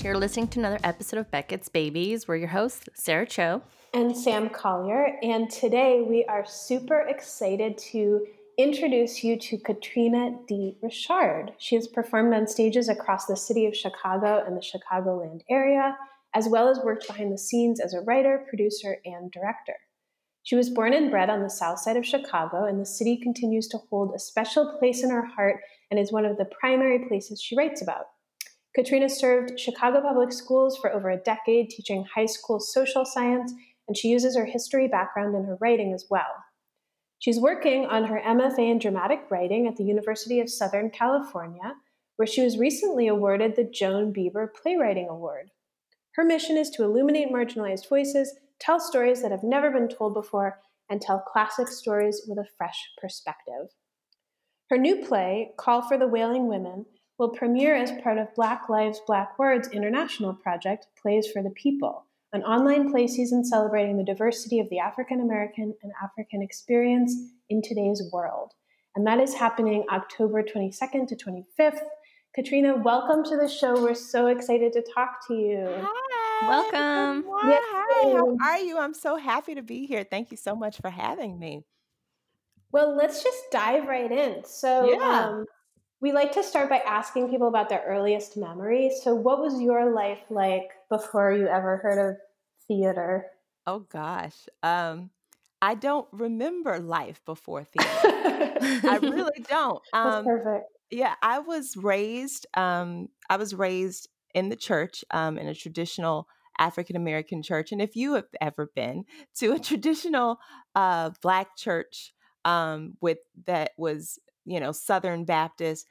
listeners. You're listening to another episode of Beckett's Babies. We're your hosts, Sarah Cho and Sam Collier. And today we are super excited to introduce you to Katrina D. Richard. She has performed on stages across the city of Chicago and the Chicagoland area, as well as worked behind the scenes as a writer, producer, and director. She was born and bred on the south side of Chicago, and the city continues to hold a special place in her heart and is one of the primary places she writes about. Katrina served Chicago Public Schools for over a decade, teaching high school social science, and she uses her history background in her writing as well. She's working on her MFA in dramatic writing at the University of Southern California, where she was recently awarded the Joan Bieber Playwriting Award. Her mission is to illuminate marginalized voices, tell stories that have never been told before, and tell classic stories with a fresh perspective. Her new play, Call for the Wailing Women, will premiere as part of Black Lives, Black Words International Project Plays for the People, an online play season celebrating the diversity of the African American and African experience in today's world. And that is happening October 22nd to 25th. Katrina, welcome to the show. We're so excited to talk to you. Hi. Welcome. Hi. How are you? I'm so happy to be here. Thank you so much for having me. Well, let's just dive right in. So, yeah. um, we like to start by asking people about their earliest memories. So, what was your life like before you ever heard of theater? Oh gosh. Um, I don't remember life before theater. I really don't. Um, That's perfect. Yeah, I was raised. Um, I was raised in the church, um, in a traditional African American church. And if you have ever been to a traditional uh, Black church um, with that was you know, Southern Baptist,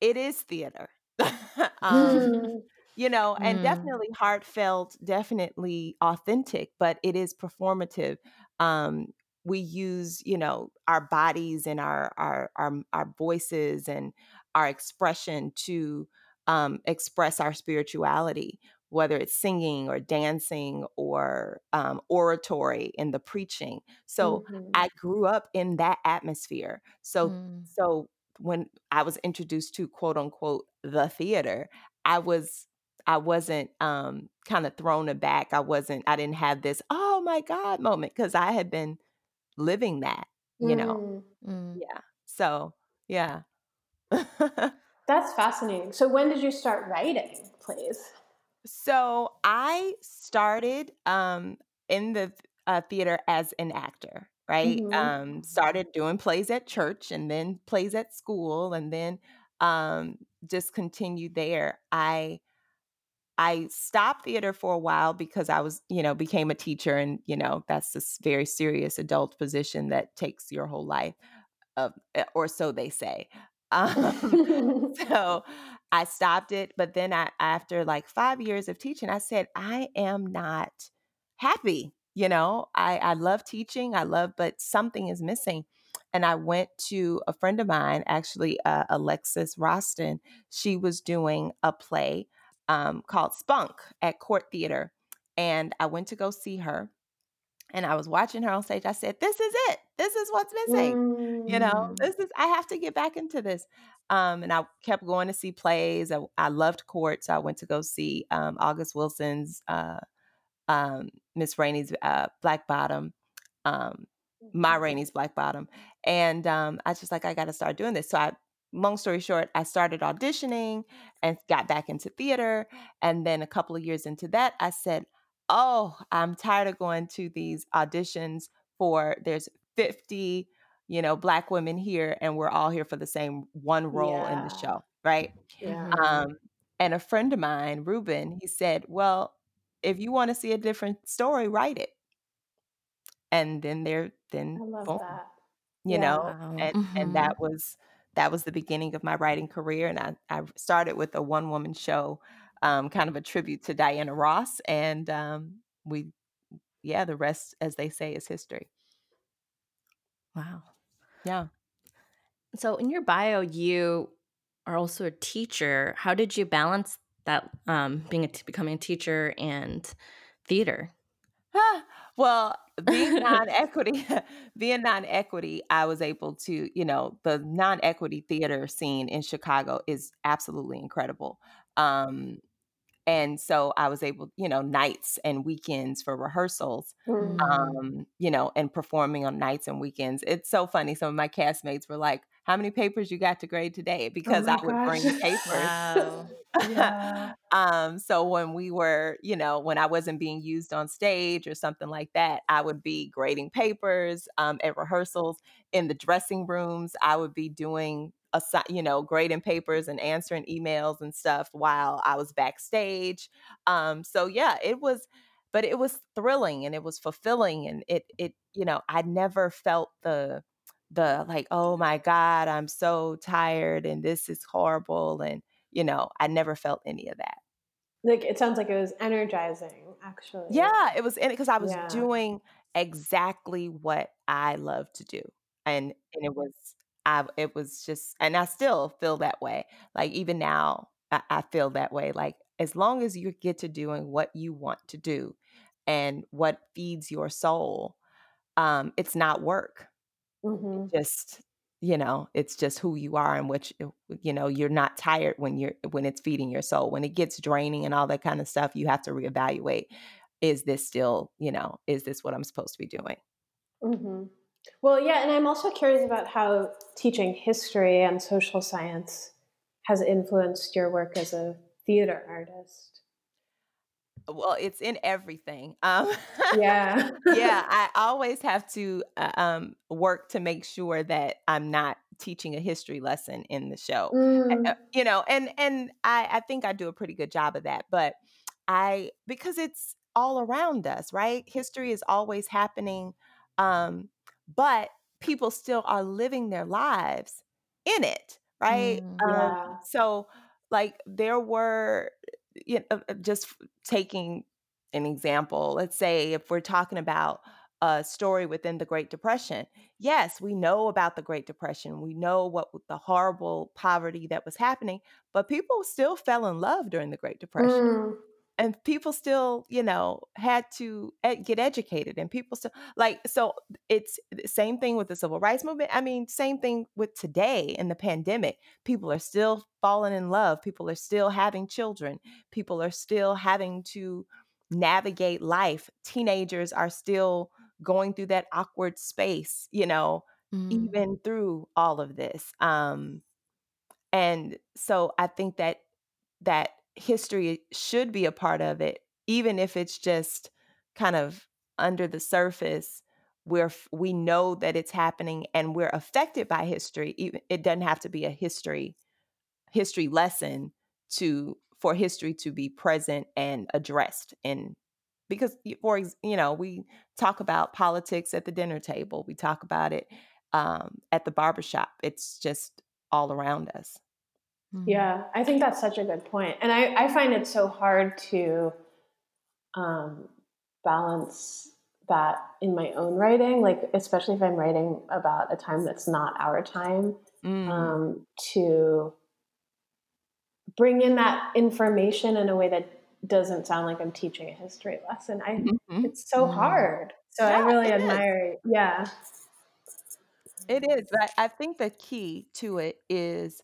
it is theater. um. You know, and mm. definitely heartfelt, definitely authentic, but it is performative. Um, we use, you know, our bodies and our our our, our voices and our expression to um, express our spirituality whether it's singing or dancing or um, oratory in the preaching. So mm-hmm. I grew up in that atmosphere. So mm. so when I was introduced to quote unquote the theater, I was I wasn't um, kind of thrown aback. I wasn't I didn't have this oh my god moment because I had been living that, you know. Mm. mm. Yeah. So yeah. That's fascinating. So when did you start writing plays? So I started um, in the uh, theater as an actor, right? Mm-hmm. Um, started doing plays at church and then plays at school, and then um, just continued there. I I stopped theater for a while because I was, you know, became a teacher, and you know that's a very serious adult position that takes your whole life, uh, or so they say. Um, so I stopped it. But then I, after like five years of teaching, I said, I am not happy. You know, I, I love teaching, I love, but something is missing. And I went to a friend of mine, actually, uh, Alexis Roston. She was doing a play um, called Spunk at Court Theater. And I went to go see her and I was watching her on stage. I said, "This is it. This is what's missing. Mm. You know, mm. this is. I have to get back into this." Um, and I kept going to see plays. I, I loved court, so I went to go see um, August Wilson's uh, um, Miss Rainey's uh, Black Bottom, um, Ma Rainey's Black Bottom, and um, I just like I got to start doing this. So I, long story short, I started auditioning and got back into theater, and then a couple of years into that, I said, oh, I'm tired of going to these auditions for there's 50, you know, black women here and we're all here for the same one role yeah. in the show, right? Yeah. Um, and a friend of mine, Ruben, he said, "Well, if you want to see a different story, write it." And then there, then I love boom, that. You yeah. know, and mm-hmm. and that was that was the beginning of my writing career. And I I started with a one woman show um, kind of a tribute to Diana Ross. And um, we, yeah, the rest, as they say, is history. Wow. Yeah. So in your bio, you are also a teacher. How did you balance that um, being a t- becoming a teacher and theater? well, being non-equity, being non-equity, I was able to, you know, the non-equity theater scene in Chicago is absolutely incredible. Um, and so I was able, you know, nights and weekends for rehearsals, Mm. um, you know, and performing on nights and weekends. It's so funny. Some of my castmates were like, "How many papers you got to grade today?" Oh Because I my would gosh. bring papers. Wow. Yeah. um, so when we were, you know, when I wasn't being used on stage or something like that, I would be grading papers um, at rehearsals in the dressing rooms. I would be doing, assi- you know, grading papers and answering emails and stuff while I was backstage. Um, so yeah, it was, but it was thrilling and it was fulfilling, and it, it, you know, I never felt the the like, oh my God, I'm so tired and this is horrible and you know, I never felt any of that. Like, it sounds like it was energizing, actually. Yeah, it was in because I was Yeah. doing exactly what I love to do. And and it was I it was just and I still feel that way. Like even now, I, I feel that way. Like as long as you get to doing what you want to do and what feeds your soul, um, it's not work. It Mhm. just you know, it's just who you are and which you know, you're not tired when you're when it's feeding your soul. When it gets draining and all that kind of stuff, you have to reevaluate, is this still, you know, is this what I'm supposed to be doing? Mhm. Well, yeah, and I'm also curious about how teaching history and social science has influenced your work as a theater artist. Well, it's in everything. Um, Yeah. yeah, I always have to uh, um, work to make sure that I'm not teaching a history lesson in the show. Uh, Mm. you know, and and I I think I do a pretty good job of that, but I because it's all around us, right? History is always happening, um, but people still are living their lives in it, right? Mm. Um, so like there were you know, uh, just taking an example, let's say if we're talking about a story within the Great Depression, yes, we know about the Great Depression. We know what the horrible poverty that was happening, but people still fell in love during the Great Depression Mm. And people still you know had to ed- get educated and people still like so it's the same thing with the civil rights movement i mean same thing with today in the pandemic people are still falling in love people are still having children people are still having to navigate life teenagers are still going through that awkward space you know Mm. even through all of this um and so i think that that history should be a part of it, even if it's just kind of under the surface where we know that it's happening and we're affected by history. Even it doesn't have to be a history history lesson to for history to be present and addressed and because for you know we talk about politics at the dinner table we talk about it um, at the barbershop it's just all around us Mm. Yeah, I think that's such a good point. And I, I find it so hard to um, balance that in my own writing, like, especially if I'm writing about a time that's not our time, mm, um, to bring in that information in a way that doesn't sound like I'm teaching a history lesson. I mhm. it's so Mm. hard. So I really it is admire yeah. It is, but I I think the key to it is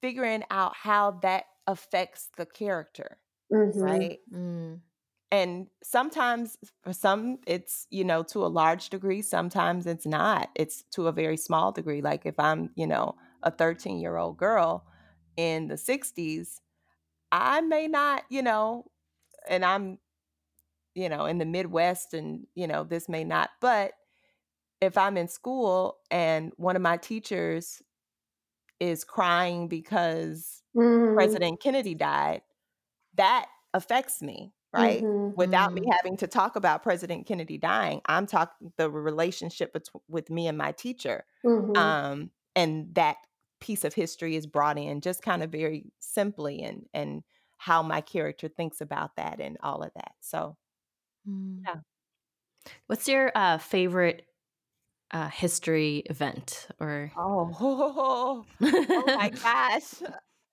figuring out how that affects the character, Mhm. right? Mm. And sometimes for some it's, you know, to a large degree, sometimes it's not. It's to a very small degree. Like if I'm, you know, a 13-year-old girl in the 60s, I may not, you know, and I'm, you know, in the Midwest and, you know, this may not, but if I'm in school and one of my teachers is crying because Mhm. President Kennedy died, that affects me, right? Mhm. Without me Mm. having to talk about President Kennedy dying, I'm talking the relationship betw with me and my teacher, Mhm. um, and that piece of history is brought in just kind of very simply and and how my character thinks about that and all of that, so, Mm. yeah. What's your, uh, favorite, uh, history event or Oh, oh my gosh.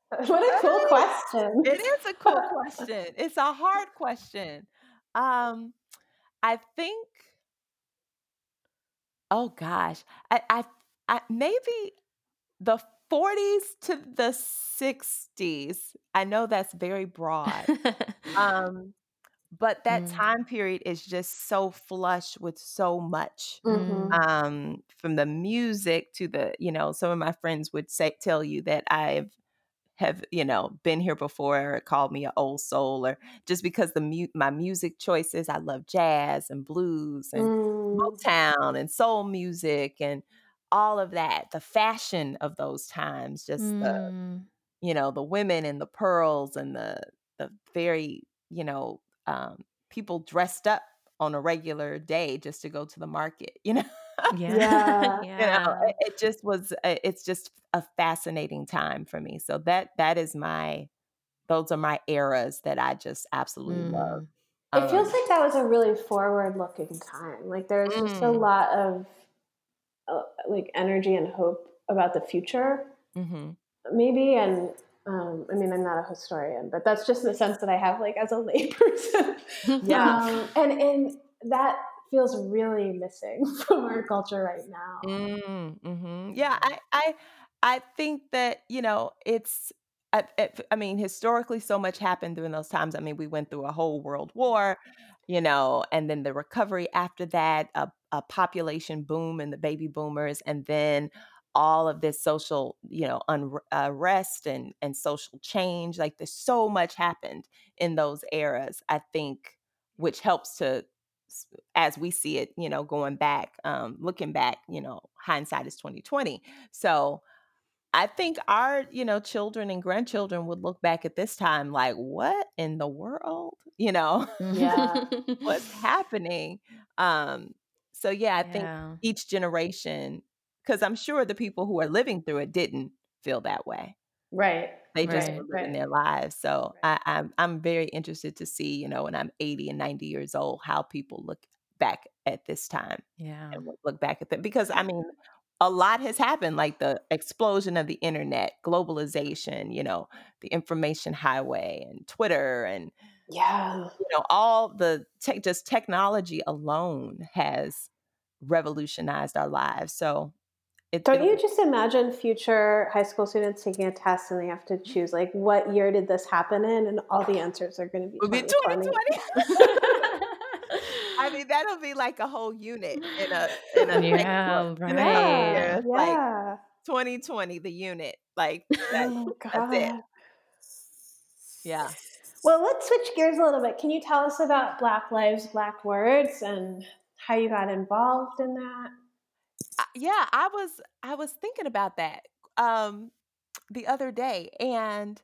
What a cool question. It is a cool question. It's a hard question. Um, I think oh gosh, I I I maybe the 40s to the 60s. I know that's very broad. Um, but that Mm. time period is just so flush with so much. Mhm. Um, from the music to the, you know, some of my friends would say tell you that I've have, you know, been here before or called me an old soul or just because the mu- my music choices, I love jazz and blues and Mm. Motown and soul music and all of that. The fashion of those times, just the Mm. you know, the women and the pearls and the the very, you know, um, people dressed up on a regular day just to go to the market, you know? Yeah. Yeah. You know, it, it just was uh, it's just a fascinating time for me. So that that is my those are my eras that I just absolutely love. Mm. It feels Um, like that was a really forward-looking time. Like there's just a Mm. lot of uh, like energy and hope about the future, mhm. maybe. And um, I mean, I'm not a historian, but that's just the sense that I have, like as a layperson. Yeah. um, and and that feels really missing from our culture right now. Mm, mhm. Yeah, I I I think that, you know, it's I it I mean, historically, so much happened during those times. I mean, we went through a whole world war, you know, and then the recovery after that, a a population boom and the baby boomers, and then all of this social, you know, unrest and and social change. Like, there's so much happened in those eras, I think, which helps to as we see it, you know, going back, um, looking back, you know, hindsight is 2020. So, I think our, you know, children and grandchildren would look back at this time like, "What in the world?" You know? Yeah. "What's happening?" Um, so, yeah, I think each generation, because 'cause I'm sure the people who are living through it didn't feel that way. Right. They just Right. were living Right. their lives. So Right. I, I'm I'm very interested to see, you know, when I'm 80 and 90 years old, how people look back at this time Yeah. and look back at that. Because I mean, a lot has happened, like the explosion of the internet, globalization, you know, the information highway and Twitter and Yeah. you know, all the tech just technology alone has revolutionized our lives. So it, Don't you just imagine future high school students taking a test and they have to choose like what year did this happen in and all the answers are going to be it'll be 2020. 2020. I mean, that'll be like a whole unit in a in a textbook, Yeah, you? Yeah. right. Yeah, like 2020, the unit. Like that Oh that's it. Yeah. Well, let's switch gears a little bit. Can you tell us about Black Lives, Black Words and how you got involved in that? Yeah, I was I was thinking about that um the other day and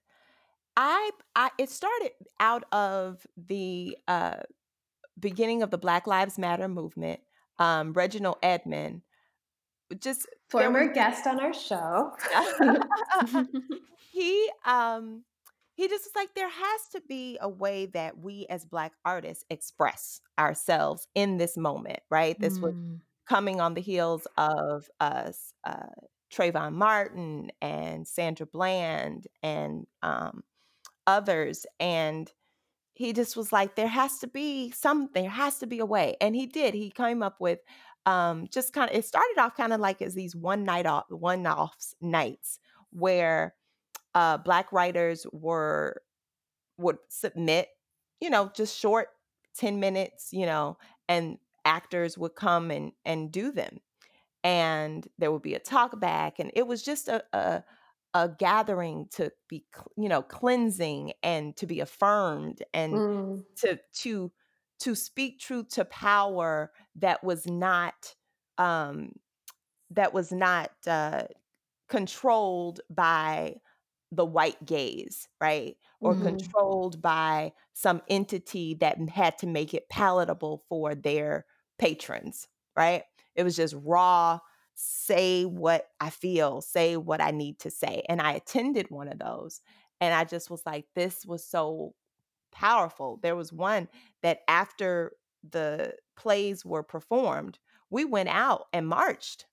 I I it started out of the uh beginning of the Black Lives Matter movement. Um Reginald Edmund just there was Former guest on our show. he um he just was like there has to be a way that we as black artists express ourselves in this moment right this was Mm. Coming on the heels of us uh Trayvon Martin and Sandra Bland and um others and he just was like there has to be some there has to be a way and he did he came up with um just kind of it started off kind of like as these one night off one offs nights where uh black writers were would submit you know just short 10 minutes you know and actors would come and and do them and there would be a talk back and it was just a a, a gathering to be you know cleansing and to be affirmed and Mm. to to to speak truth to power that was not um that was not uh controlled by the white gaze, right? Or Mhm. Mhm. controlled by some entity that had to make it palatable for their patrons, right? It was just raw, say what I feel, say what I need to say. And I attended one of those. And I just was like, this was so powerful. There was one that after the plays were performed, we went out and marched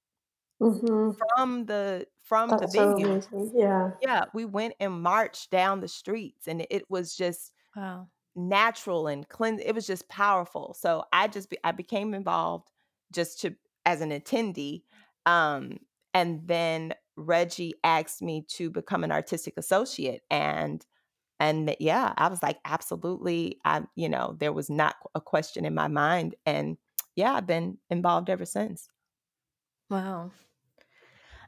Mhm. from the from the That's so venue amazing. Yeah. yeah, we went and marched down the streets and it was just Wow. Natural and clean it was just powerful. So I just be, I became involved just to as an attendee um and then Reggie asked me to become an artistic associate and and yeah, I was like, absolutely. I, you know, there was not a question in my mind. And yeah, I've been involved ever since. Wow.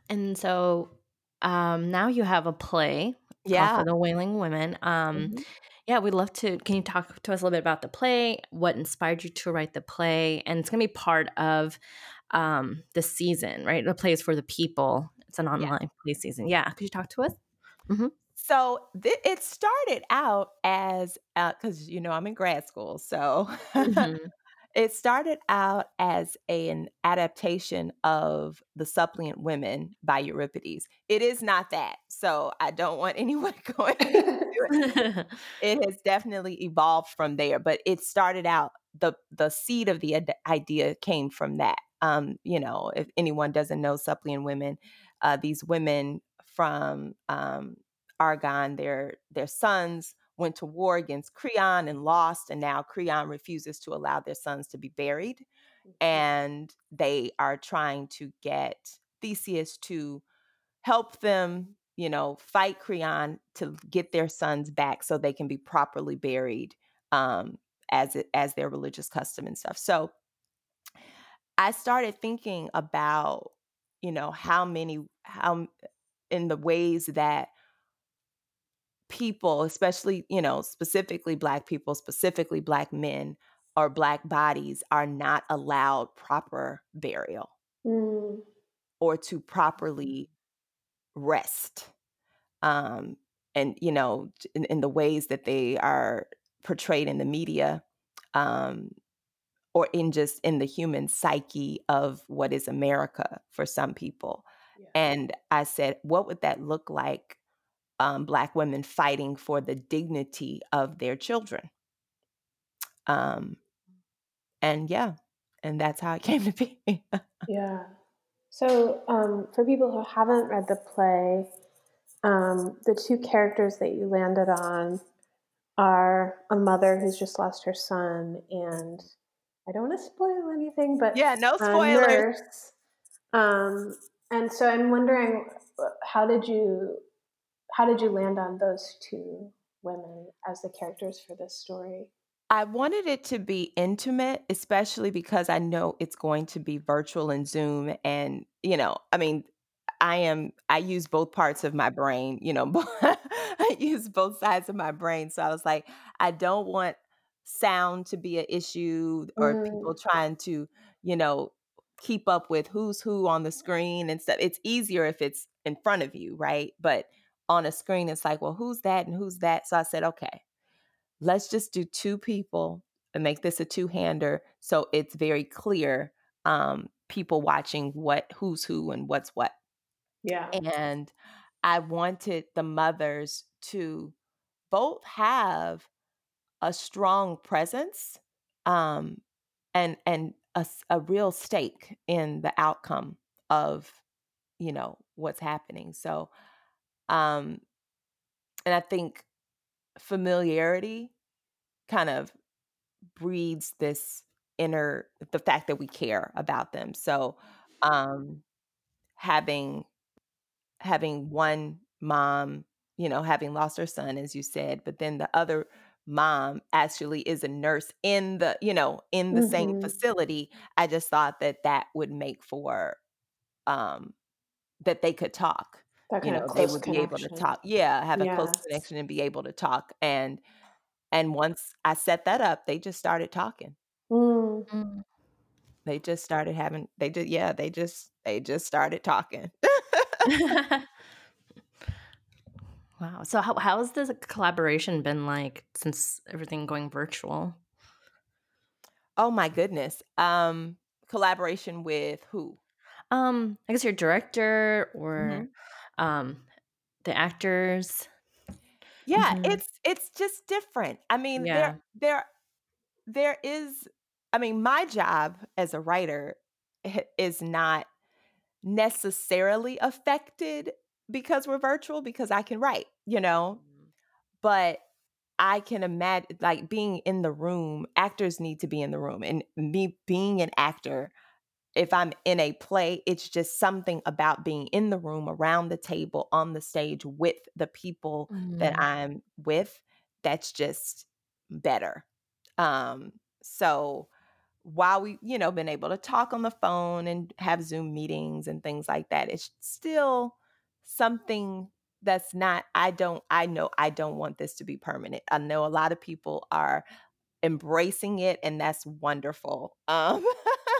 And so um, now you have a play Yeah. For the Wailing Women. Um, Mhm. Yeah, we'd love to. Can you talk to us a little bit about the play? What inspired you to write the play? And it's going to be part of um, the season, right? The play is for the people. It's an Yeah. online play season. Yeah. Could you talk to us? hmm So th- it started out as because you know I'm in grad school, so hmm it started out as a- an adaptation of The Suppliant Women by Euripides. It is not that, so I don't want anyone going it. It has definitely evolved from there, but it started out the the seed of the id- idea came from that. Um, you know, if anyone doesn't know Suppliant Women, uh, these women from um, Argonne, their their sons went to war against Creon and lost, and now Creon refuses to allow their sons to be buried, and they are trying to get Theseus to help them, you know, fight Creon to get their sons back so they can be properly buried um, as it, as their religious custom and stuff. So I started thinking about, you know, how many how in the ways that people, especially, you know, specifically black people, specifically black men or black bodies are not allowed proper burial Mm, or to properly rest um, and you know in, in the ways that they are portrayed in the media um, or in just in the human psyche of what is america for some people yeah. and i said what would that look like um, black women fighting for the dignity of their children um, and yeah and that's how it came to be Yeah. So, um, for people who haven't read the play, um, the two characters that you landed on are a mother who's just lost her son, and I don't want to spoil anything, but yeah no spoilers. Um, and so I'm wondering, uh, how did you how did you land on those two women as the characters for this story? I wanted it to be intimate, especially because I know it's going to be virtual and Zoom. And, you know, I mean, I am, I use both parts of my brain, you know, I use both sides of my brain. So I was like, I don't want sound to be an issue or people Mm, trying to, you know, keep up with who's who on the screen and stuff. It's easier if it's in front of you, right? But on a screen, it's like, well, who's that and who's that? So I said, okay let's just do two people and make this a two-hander so it's very clear um people watching what who's who and what's what yeah. and i wanted the mothers to both have a strong presence um and and a, a real stake in the outcome of you know what's happening so um and i think familiarity kind of breeds this inner the fact that we care about them. So, um, having having one mom, you know, having lost her son, as you said, but then the other mom actually is a nurse in the you know in the same hmm facility i just thought that that would make for um that they could talk That you know they would be able to talk yeah have a close connection and be able to talk and and once i set that up they just started talking. Mm. They just started having they just yeah, they just they just started talking. wow. So how how has this collaboration been like since everything going virtual? Oh my goodness. Um, collaboration with who? Um, I guess your director or Mhm. um the actors. Yeah, Mhm. it's it's just different. I mean, there Yeah. there there is I mean, my job as a writer is not necessarily affected because we're virtual because I can write, you know? But I can imagine like being in the room, actors need to be in the room and me being an actor if I'm in a play, it's just something about being in the room, around the table, on the stage with the people mm-hmm. that I'm with that's just better. Um, so while we, you know, been able to talk on the phone and have Zoom meetings and things like that, it's still something that's not I don't I know I don't want this to be permanent. I know a lot of people are embracing it and that's wonderful. Um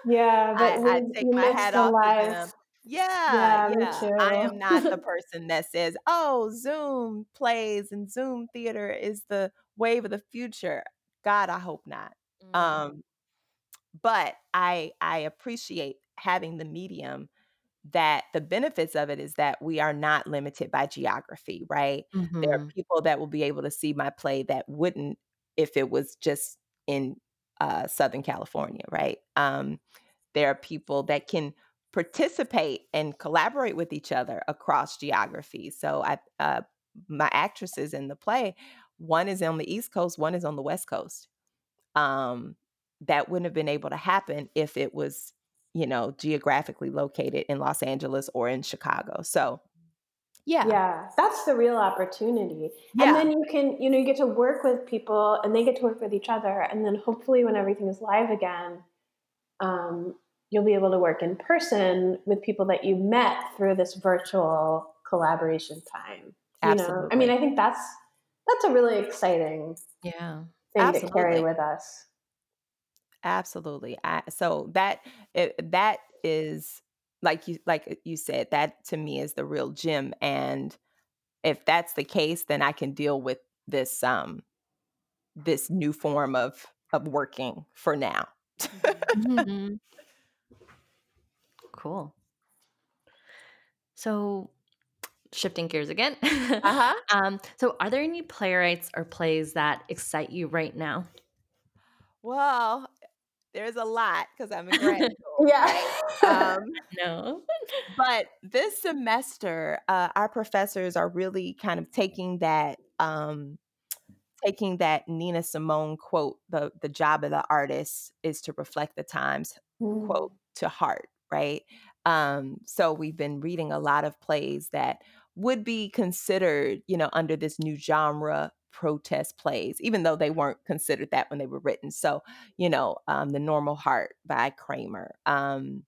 Yeah, but I, I take my hat off to them. Yeah, yeah. yeah. I am not the person that says, "Oh, Zoom plays and Zoom theater is the wave of the future." God, I hope not. Mm. Um, but I I appreciate having the medium that the benefits of it is that we are not limited by geography, right? Mm-hmm. There are mm-hmm. people that will be able to see my play that wouldn't if it was just in uh, Southern California, right? Um, there are people that can participate and collaborate with each other across geography. So I, uh, my actresses in the play, one is on the East Coast, one is on the West Coast. Um, that wouldn't have been able to happen if it was, you know, geographically located in Los Angeles or in Chicago. So yeah. Yeah. That's the real opportunity. Yeah. And then you can, you know, you get to work with people and they get to work with each other. And then hopefully when everything is live again, um, you'll be able to work in person with people that you met through this virtual collaboration time. Absolutely. You know, I mean, I think that's that's a really exciting yeah thing Absolutely. to carry with us. Absolutely. I, so that it, that is like you like you said that to me is the real gem and if that's the case then I can deal with this um this new form of of working for now. mm-hmm. Cool. So shifting gears again. uh-huh. um, so are there any playwrights or plays that excite you right now? Well, there's a lot because I'm a grad school. yeah. Right? Um, no. but this semester, uh, our professors are really kind of taking that um, taking that Nina Simone quote, the the job of the artist is to reflect the times mm. quote to heart, right? Um, so we've been reading a lot of plays that would be considered, you know, under this new genre protest plays, even though they weren't considered that when they were written. So, you know, um, The Normal Heart by Kramer, um,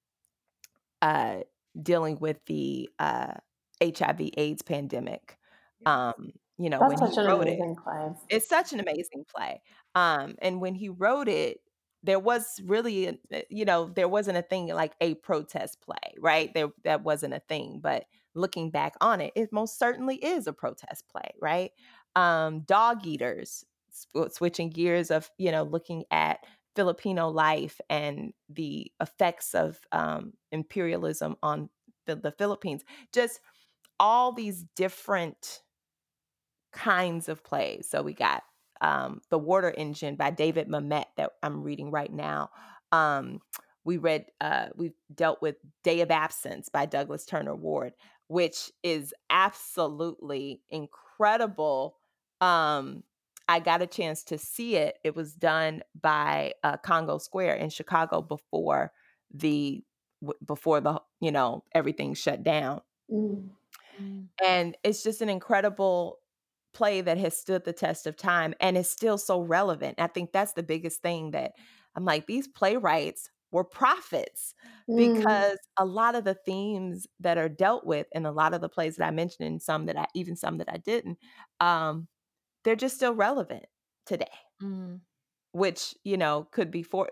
uh, dealing with the uh, HIV AIDS pandemic. Um, you know, That's when he wrote it, play. it's such an amazing play. Um, and when he wrote it, there was really, eh, you know, there wasn't a thing like a protest play, right? There that wasn't a thing, but looking back on it, it most certainly is a protest play, right? Um, Dogeaters, switching gears of you know looking at Filipino life and the effects of um, imperialism on the, the Philippines. Just all these different kinds of plays. So we got um, The Water Engine by David Mamet that I'm reading right now. Um, we read, uh, we've dealt with Day of Absence by Douglas Turner Ward, which is absolutely incredible. Um, I got a chance to see it. It was done by uh, Congo Square in Chicago before the before the you know everything shut down. Mm. mm. And it's just an incredible play that has stood the test of time and is still so relevant. I think that's the biggest thing that I'm like, these playwrights were prophets mm. because a lot of the themes that are dealt with in a lot of the plays that I mentioned and some that I even some that I didn't, um, they're just still relevant today. Mm. Which, you know, could be for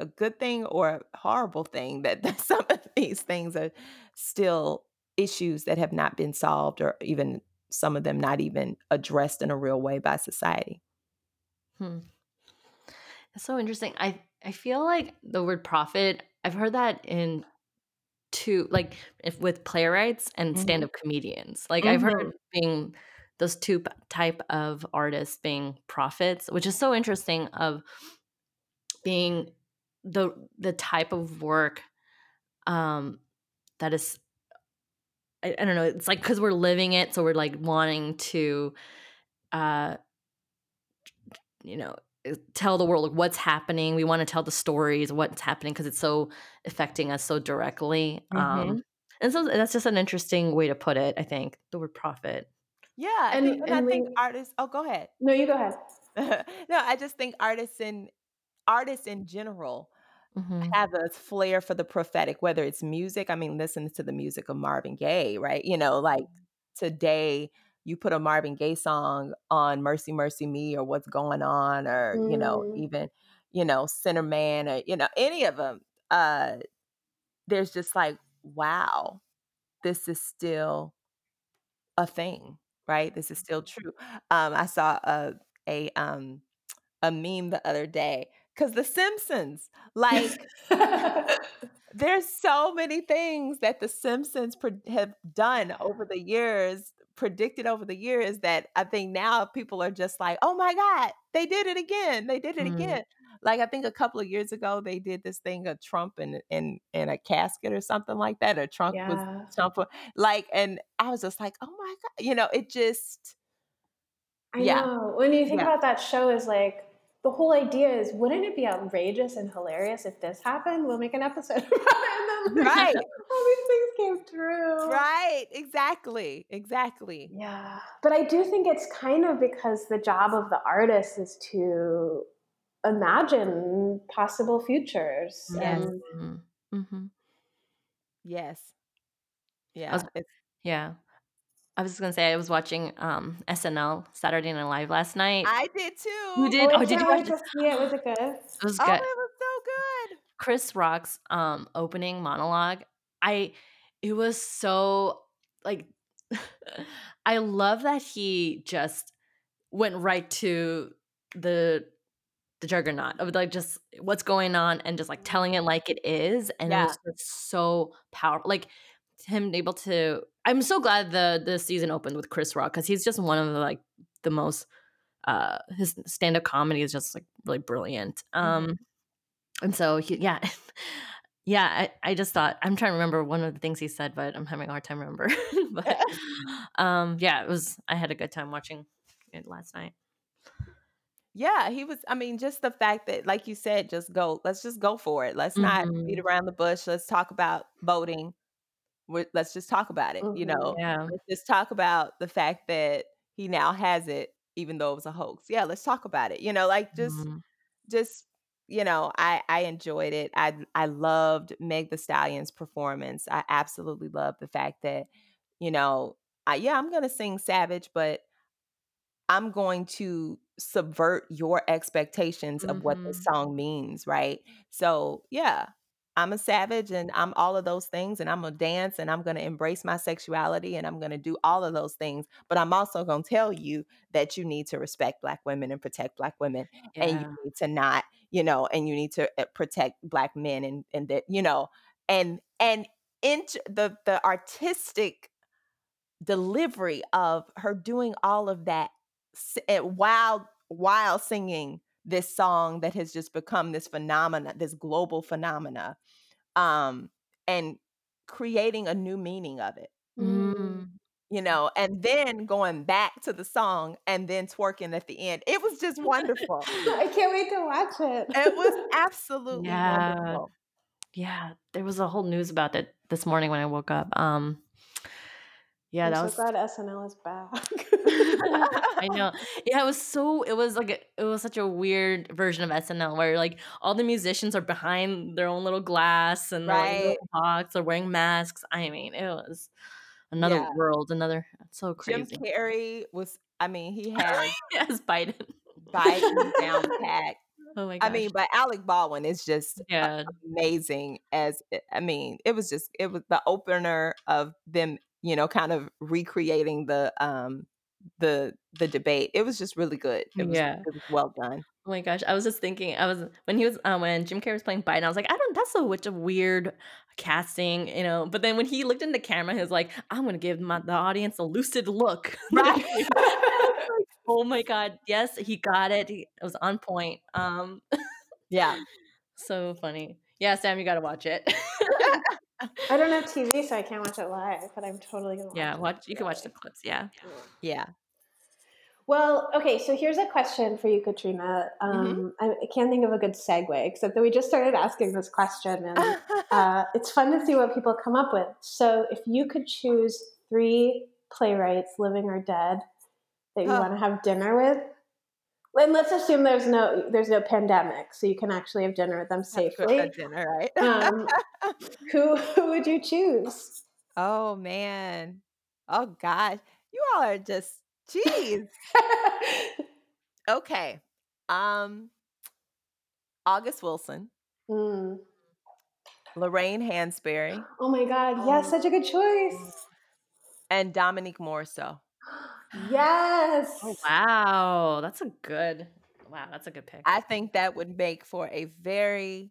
a good thing or a horrible thing that, that some of these things are still issues that have not been solved or even some of them not even addressed in a real way by society. Hmm. That's so interesting. I I feel like the word prophet, I've heard that in two like if with playwrights and mm-hmm. stand-up comedians. Like mm-hmm. I've heard mm-hmm. being those two type of artists being prophets, which is so interesting of being the the type of work um that is I, I don't know. It's like because we're living it, so we're like wanting to, uh, you know, uh, tell the world like, what's happening. We want to tell the stories, what's happening because it's so affecting us so directly. Um, Mhm. Um, and so that's just an interesting way to put it. I think the word prophet. Yeah, I And- think, and, and I think we- artists. Oh, go ahead. No, you go ahead. no, I just think artists in artists in general Mhm. have a flair for the prophetic, whether it's music. I mean, listen to the music of Marvin Gaye, right? You know, like today you put a Marvin Gaye song on Mercy Mercy Me or What's Going On or, you know, Mm. even, you know, Sinner Man or, you know, any of them. Uh there's just like, wow, this is still a thing, right? This is still true. Um I saw a a um a meme the other day cuz the Simpsons like there's so many things that the Simpsons pre- have done over the years, predicted over the years that I think now people are just like, "Oh my god, they did it again. They did it Mm. again." Like I think a couple of years ago they did this thing of Trump in in in a casket or something like that or Trump Yeah. was Trump like and I was just like, "Oh my god." You know, it just I Yeah. know. When you think Yeah. about that show, is like the whole idea is, wouldn't it be outrageous and hilarious if this happened? We'll make an episode about it. And then like, Right. all these things came true. right, exactly. Exactly. Yeah. But I do think it's kind of because the job of the artist is to imagine possible futures. Yes. And Mhm. Mhm. Yes. Yeah. was- Yeah. I was just gonna say I was watching um, SNL Saturday Night Live last night. I did too. You did? I Oh, did you can't watch wait to see it. Was it good? it was Oh, good. it was so good. Chris Rock's um opening monologue. I it was so like I love that he just went right to the the juggernaut of like just what's going on and just like telling it like it is and it Yeah. was just so powerful like him able to i'm so glad the the season opened with chris rock because he's just one of the like the most uh his stand-up comedy is just like really brilliant um and so he, yeah yeah I, I just thought i'm trying to remember one of the things he said but i'm having a hard time remember but um yeah it was i had a good time watching it last night Yeah, he was. I mean, just the fact that, like you said, just go. Let's just go for it. Let's not beat Mhm. around the bush. Let's talk about voting. We're, let's just talk about it. You Mhm. know, yeah let's just talk about the fact that he now has it, even though it was a hoax. Yeah, let's talk about it. You know, like just, Mhm. just you know, I I enjoyed it. I I loved Meg the Stallion's performance. I absolutely loved the fact that, you know, I, yeah, I'm gonna sing Savage, but I'm going to subvert your expectations of what this Mhm. song means, right? So, yeah, I'm a savage and I'm all of those things and I'm going to dance and I'm going to embrace my sexuality and I'm going to do all of those things, but I'm also going to tell you that you need to respect black women and protect black women and you need to not, you know, and you need to uh, protect black men and and that, you know, and and into the the artistic delivery of her doing all of that eh, while while singing this song that has just become this phenomena this global phenomena um and creating a new meaning of it Mm. you know and then going back to the song and then twerking at the end it was just wonderful I can't wait to watch it. it was absolutely Yeah. wonderful Yeah, there was a whole news about that this morning when I woke up. Um, yeah, I'm that so was. glad SNL is back. I know. Yeah, it was so. It was like a, it was such a weird version of SNL where like all the musicians are behind their own little glass and their, like, Right. little box. They're wearing masks. I mean, it was another Yeah. world. Another. It's so crazy. jim carrey was i mean he has yes, Biden. biden down pat Oh my gosh. I mean, but Alec Baldwin is just yeah. amazing as eh, I mean, it was just it was the opener of them, you know, kind of recreating the um the the debate. It was just really good. It was Yeah. it was well done. Oh my gosh, I was just thinking. I was when he was uh, when Jim Carrey was playing Biden. I was like, I don't. That's a which of weird casting, you know. But then when he looked in the camera, he was like, I'm gonna give my, the audience a lucid look. Right. oh my god, yes, he got it. He, it was on point. Um, Yeah. so funny. Yeah, Sam, you gotta watch it. I don't have TV, so I can't watch it live, but I'm totally gonna watch yeah, it. watch. You can watch the clips. Yeah. Yeah. Well, okay, so here's a question for you, Katrina. Um, mm-hmm. I, I, can't think of a good segue, except that we just started asking this question, and uh, it's fun to see what people come up with. So, if you could choose three playwrights, living or dead, that you want to have dinner with, and let's assume there's no there's no pandemic, so you can actually have dinner with them safely. Have dinner, right? um, who who would you choose? Oh man, oh gosh, you all are just Jeez. okay. Um August Wilson. Mm. Lorraine Hansberry. Oh my God. Yes, such a good choice. And Dominique Morisseau. yes. Oh, wow. That's a good, wow, that's a good pick. I think that would make for a very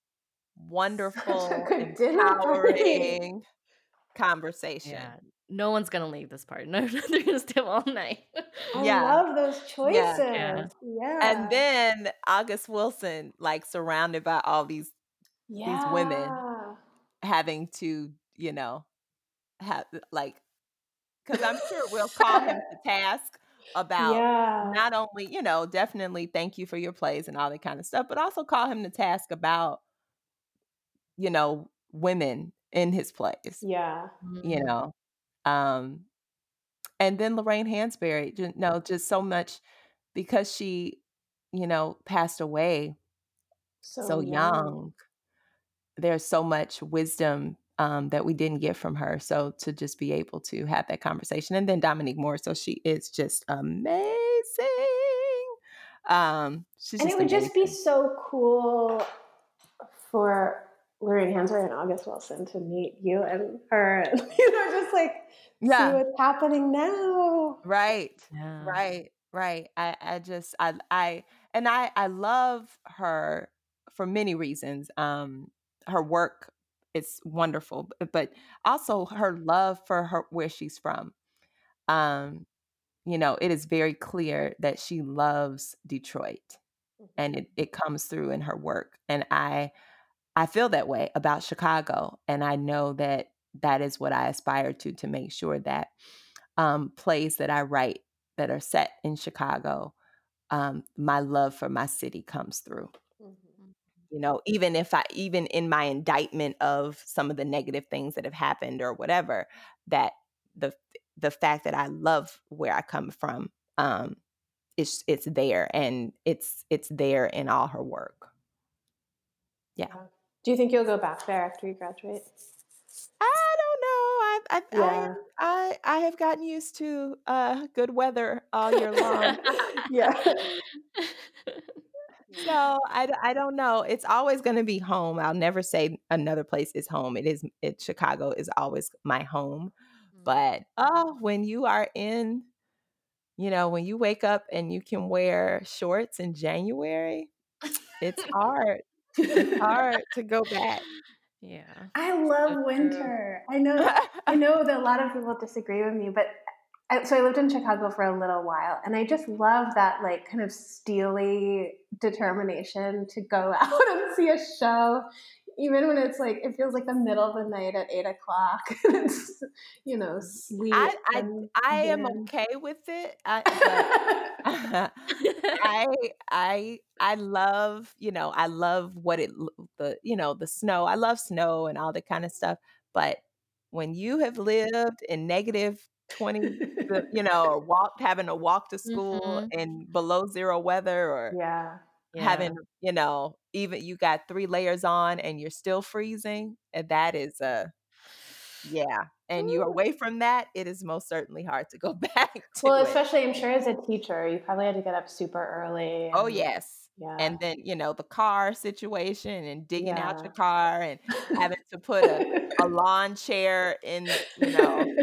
wonderful, empowering conversation. Yeah no one's gonna leave this part. No, they're gonna stay all night. I yeah. love those choices. Yeah. yeah. And then August Wilson, like surrounded by all these yeah. these women having to, you know, have like because I'm sure we'll call him to task about yeah. not only, you know, definitely thank you for your plays and all that kind of stuff, but also call him to task about, you know, women in his plays. Yeah. You mm-hmm. know, um, and then Lorraine Hansberry, you know, just so much because she, you know, passed away so, so young. young. There's so much wisdom um, that we didn't get from her. So to just be able to have that conversation, and then Dominique Morisseau she is just amazing. Um, she's and it would amazing. just be so cool for Lorraine Hansberry and August Wilson to meet you and her, and you know, just like yeah. see what's happening now. Right, yeah. right, right. I, I just, I, I, and I, I love her for many reasons. Um, her work is wonderful, but also her love for her where she's from. Um, you know, it is very clear that she loves Detroit, and mm-hmm. it it comes through in her work, and I I feel that way about Chicago. And I know that that is what I aspire to, to make sure that um, plays that I write that are set in Chicago, um, my love for my city comes through. You know, even if I, even in my indictment of some of the negative things that have happened or whatever, that the the fact that I love where I come from, um, it's it's there and it's it's there in all her work. Yeah. Do you think you'll go back there after you graduate? I don't know. I I yeah. I, I, I have gotten used to uh, good weather all year long. yeah. so I, I don't know. It's always going to be home. I'll never say another place is home. It is it Chicago is always my home. Mm-hmm. But oh, when you are in, you know, when you wake up and you can wear shorts in January, it's hard it's hard to go back. Yeah. I love winter. I know I know that a lot of people disagree with me, but I, so I lived in Chicago for a little while and I just love that like kind of steely determination to go out and see a show even when it's like it feels like the middle of the night at eight o'clock. it's you know sweet. I I, I am okay with it. Uh, I, I I I love you know I love what it the you know the snow. I love snow and all that kind of stuff. But when you have lived in negative 20 you know or walked having to walk to school mm-hmm. in below zero weather or yeah yeah. having you know even you got three layers on and you're still freezing and that is a yeah and you're away from that it is most certainly hard to go back to well it. especially i'm sure as a teacher you probably had to get up super early oh yes yeah. And then, you know, the car situation and digging yeah. out your car and having to put a, a lawn chair in, you know,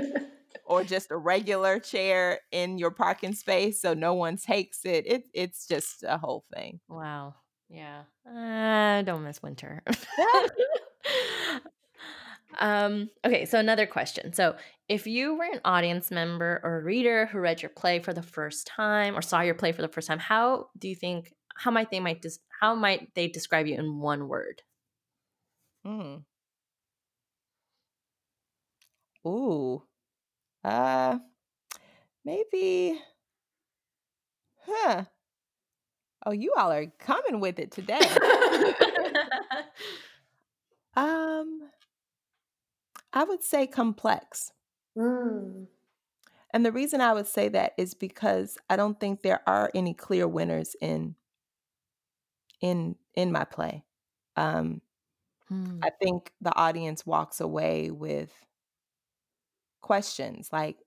or just a regular chair in your parking space so no one takes it. It it's just a whole thing. Wow. Yeah. I don't miss winter. um okay, so another question. So, if you were an audience member or a reader who read your play for the first time or saw your play for the first time, how do you think how might they might how might they describe you in one word? Mm. Ooh. Uh, maybe Huh. Oh, you all are coming with it today. um, I would say complex. Mm. And the reason I would say that is because I don't think there are any clear winners in in in my play. Um, Hmm. I think the audience walks away with questions, like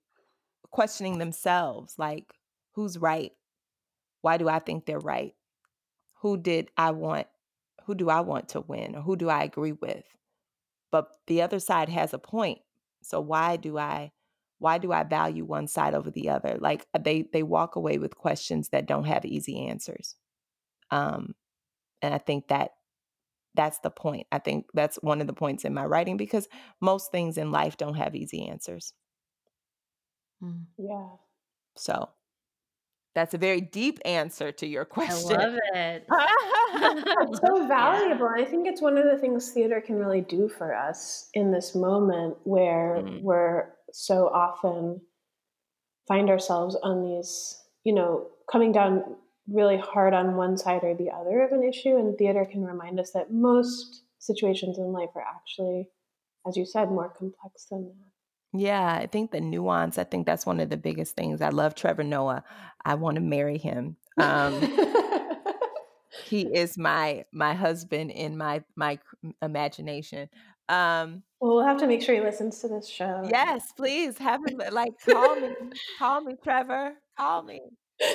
questioning themselves, like who's right? Why do I think they're right? Who did I want who do I want to win or who do I agree with? But the other side has a point. So why do I why do I value one side over the other? Like they they walk away with questions that don't have easy answers. Um and I think that that's the point. I think that's one of the points in my writing because most things in life don't have easy answers. Hmm. Yeah. So that's a very deep answer to your question. I love it. It's so Yeah. valuable. I think it's one of the things theater can really do for us in this moment where Mm. we're so often find ourselves on these, you know, coming down really hard on one side or the other of an issue. And theater can remind us that most situations in life are actually, as you said, more complex than that. Yeah, I think the nuance, I think that's one of the biggest things. I love Trevor Noah. I want to marry him. Um, he is my my husband in my my imagination. Um, well, we'll have to make sure he listens to this show. yes, please have him like call me, call me, Trevor, call me.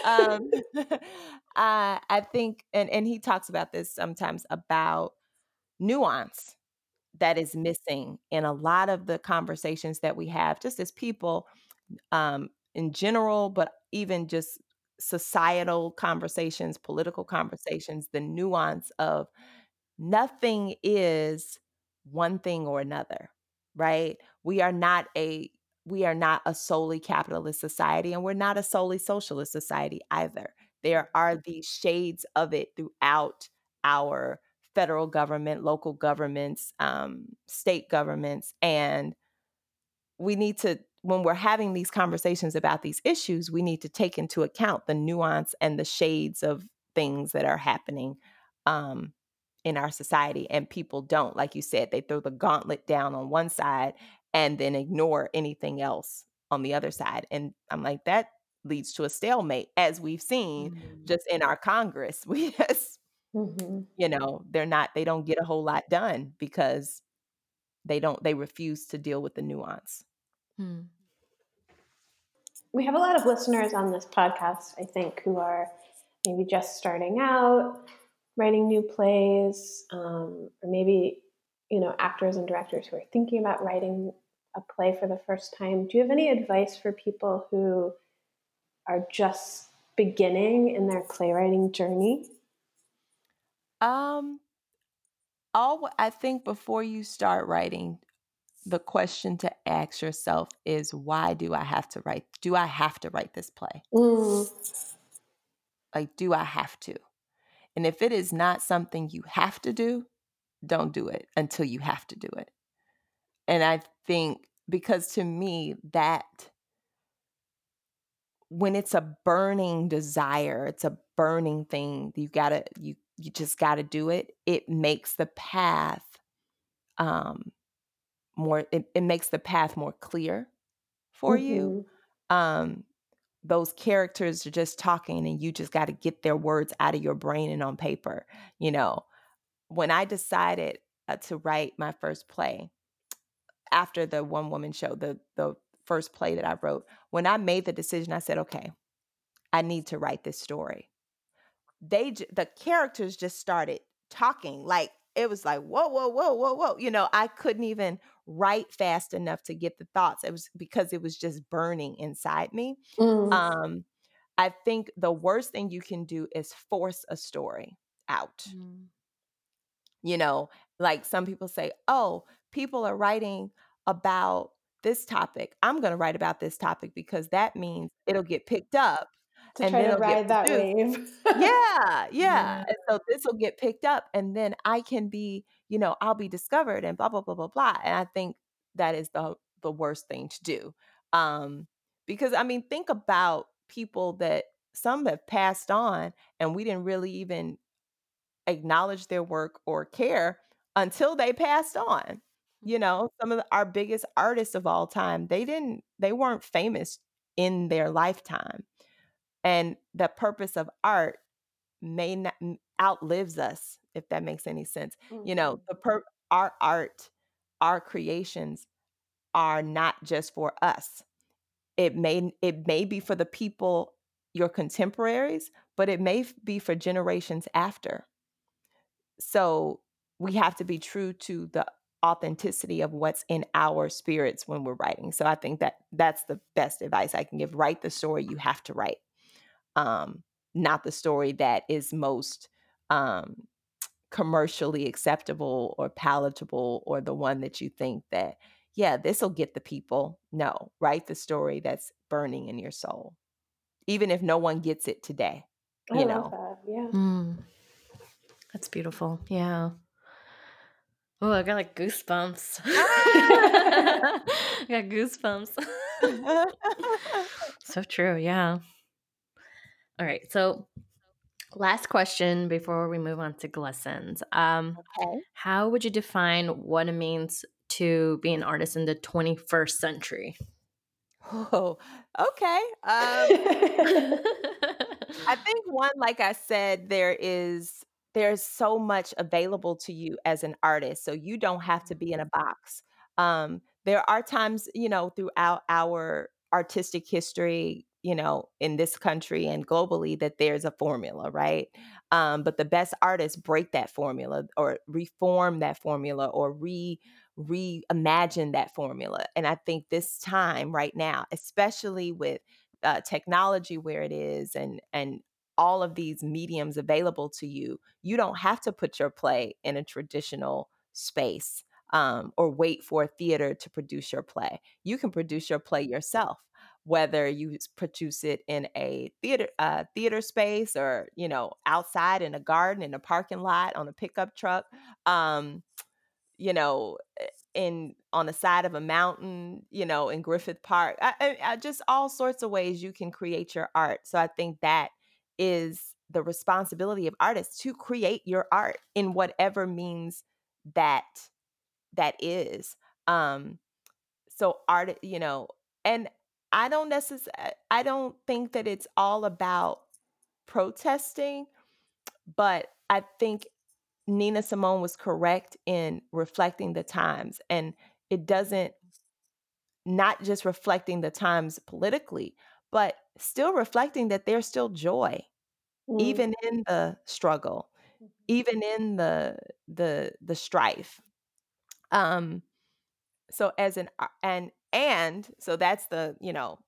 Um, I I think, and and he talks about this sometimes about nuance that is missing in a lot of the conversations that we have, just as people um, in general, but even just societal conversations, political conversations, the nuance of nothing is one thing or another, right? We are not a we are not a solely capitalist society and we're not a solely socialist society either. There are these shades of it throughout our federal government, local governments, um, state governments, and we need to when we're having these conversations about these issues we need to take into account the nuance and the shades of things that are happening um, in our society and people don't like you said they throw the gauntlet down on one side and then ignore anything else on the other side and i'm like that leads to a stalemate as we've seen Mm. just in our congress we just hmm you know they're not they don't get a whole lot done because they don't they refuse to deal with the nuance Hmm. We have a lot of listeners on this podcast, I think, who are maybe just starting out, writing new plays, um, or maybe you know actors and directors who are thinking about writing a play for the first time. Do you have any advice for people who are just beginning in their playwriting journey? Um, all I think before you start writing, the question to ask yourself is why do I have to write? Do I have to write this play? Mm, Like, do I have to? And if it is not something you have to do, don't do it until you have to do it. And I think because to me, that when it's a burning desire, it's a burning thing, you gotta, you, you just gotta do it. It makes the path um more it, it makes the path more clear for you mhm. um those characters are just talking and you just got to get their words out of your brain and on paper you know when i decided uh, to write my first play after the one woman show the the first play that i wrote when i made the decision i said okay i need to write this story. They j- the characters just started talking like it was like whoa whoa whoa whoa whoa you know i couldn't even write fast enough to get the thoughts it was because it was just burning inside me Mm, um i think the worst thing you can do is force a story out. Mm. you know like some people say oh people are writing about this topic i'm going to write about this topic because that means it'll get picked up to and try then to ride that produced wave. yeah, yeah. Yeah. And so this will get picked up and then I can be, you know, I'll be discovered and blah blah blah blah blah. And I think that is the the worst thing to do. Um because I mean think about people that some have passed on and we didn't really even acknowledge their work or care until they passed on. You know, some of the, our biggest artists of all time, they didn't they weren't famous in their lifetime. And the purpose of art may not outlives us if that makes any sense. Mm-hmm. You know, the per our art, our creations are not just for us. It may it may be for the people your contemporaries, but it may be for generations after. So we have to be true to the authenticity of what's in our spirits when we're writing. So I think that that's the best advice I can give. Write the story you have to write. Um, not the story that is most um, commercially acceptable or palatable or the one that you think that yeah this will get the people no write the story that's burning in your soul even if no one gets it today you I know that. yeah mm. that's beautiful yeah Oh, I got like goosebumps. I got goosebumps. so true, yeah. All right. So, last question before we move on to glistens. Um, okay. How would you define what it means to be an artist in the 21st century? Oh, okay. Um, I think one, like I said, there is there's so much available to you as an artist, so you don't have to be in a box. Um, there are times, you know, throughout our artistic history, you know, in this country and globally that there's a formula, right? Um, but the best artists break that formula or reform that formula or re reimagine that formula. And I think this time right now, especially with uh, technology where it is and and all of these mediums available to you, you don't have to put your play in a traditional space um, or wait for a theater to produce your play. You can produce your play yourself whether you produce it in a theater uh, theater space or you know outside in a garden in a parking lot on a pickup truck um, you know eh, in on the side of a mountain you know in griffith park I, I, just all sorts of ways you can create your art so i think that is the responsibility of artists to create your art in whatever means that that is um so art you know and I don't necessarily I don't think that it's all about protesting, but I think Nina Simone was correct in reflecting the times and it doesn't not just reflecting the times politically, but still reflecting that there's still joy mm. even in the struggle, mm-hmm. even in the the the strife. Um so as an and and so that's the, you know,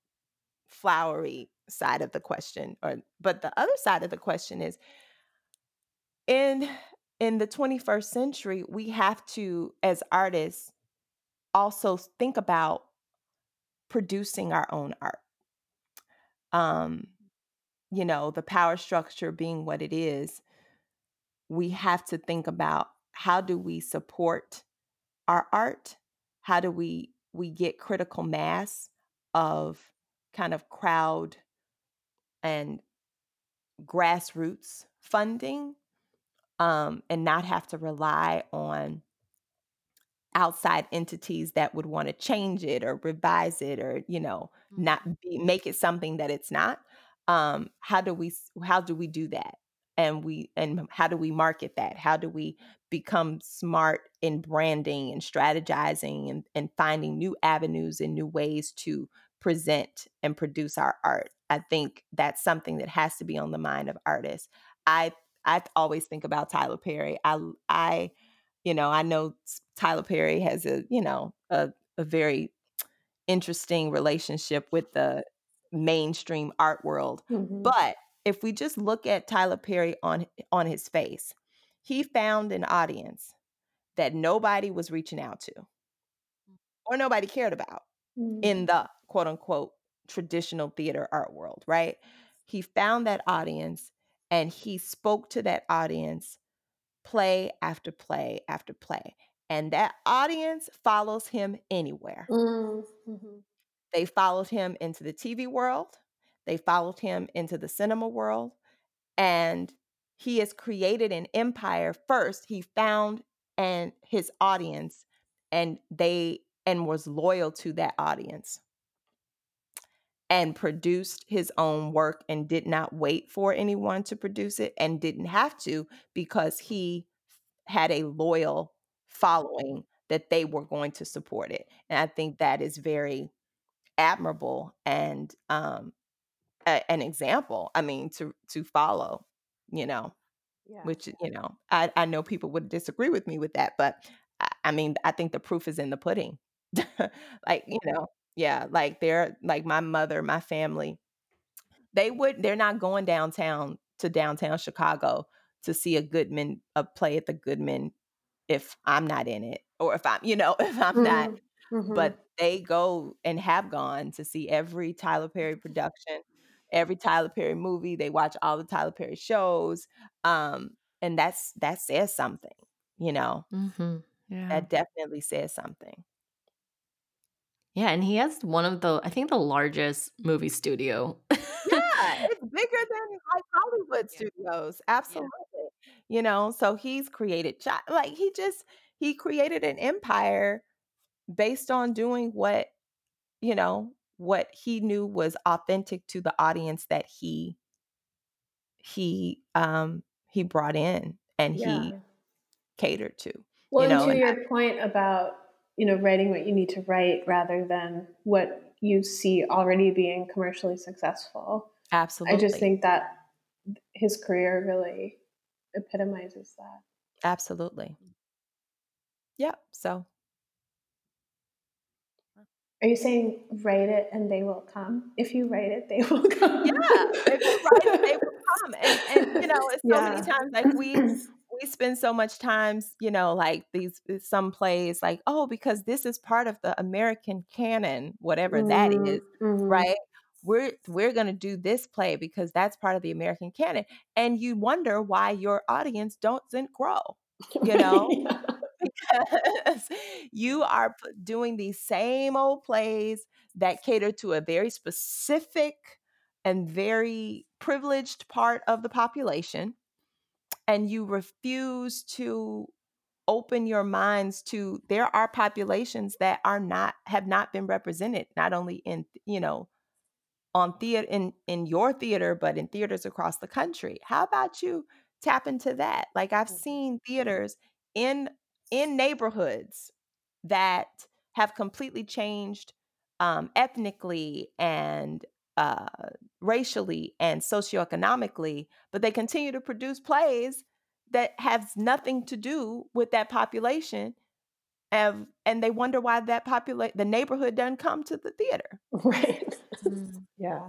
flowery side of the question or but the other side of the question is in in the 21st century we have to as artists also think about producing our own art um you know the power structure being what it is we have to think about how do we support our art? How do we we get critical mass of kind of crowd and grassroots funding um, and not have to rely on outside entities that would want to change it or revise it or you know mm-hmm. not be, make it something that it's not um, how do we how do we do that and we and how do we market that how do we become smart in branding and strategizing and, and finding new avenues and new ways to present and produce our art. I think that's something that has to be on the mind of artists. I I always think about Tyler Perry. I I you know, I know Tyler Perry has a, you know, a, a very interesting relationship with the mainstream art world. Mm-hmm. But if we just look at Tyler Perry on on his face, he found an audience that nobody was reaching out to or nobody cared about mm-hmm. in the quote unquote traditional theater art world, right? He found that audience and he spoke to that audience play after play after play. And that audience follows him anywhere. Mm-hmm. They followed him into the TV world. They followed him into the cinema world and he has created an empire first. He found and his audience and they and was loyal to that audience and produced his own work and did not wait for anyone to produce it and didn't have to because he had a loyal following that they were going to support it. And I think that is very admirable and um, a, an example. I mean, to to follow, you know, Yeah. which you know, I I know people would disagree with me with that, but I, I mean, I think the proof is in the pudding. like you know, yeah, like they're like my mother, my family. They would. They're not going downtown to downtown Chicago to see a Goodman a play at the Goodman if I'm not in it or if I'm, you know, if I'm not Mhm. but they go and have gone to see every Tyler Perry production, every Tyler Perry movie. They watch all the Tyler Perry shows, um, and that's that says something. You know, Mhm. Yeah. that definitely says something. Yeah, and he has one of the I think the largest movie studio. Yeah, it's bigger than like Hollywood Yeah. studios. Absolutely. You know, so he's created like he just he created an empire based on doing what you know what he knew was authentic to the audience that he he um he brought in and Yeah. he catered to Well, you know to your point about you know writing what you need to write rather than what you see already being commercially successful. absolutely I just think that his career really epitomizes that. absolutely yep so Are you saying write it and they will come? If you write it, they will come. yeah if you write it they will come and and you know it's so many times like we we spend so much times you know like these uh, some plays like oh because this is part of the american canon whatever that is Mhm. right we're we're going to do this play because that's part of the american canon and you wonder why your audience doesn't grow you know Yeah. because you are doing these same old plays that cater to a very specific and very privileged part of the population and you refuse to open your minds to there are populations that are not have not been represented not only in you know on theater in in your theater but in theaters across the country. How about you tap into that? Like i've seen theaters in in neighborhoods that have completely changed um, ethnically and uh, racially and socioeconomically but they continue to produce plays that has nothing to do with that population and, and they wonder why that populate the neighborhood doesn't come to the theater Right. Mm. Yeah.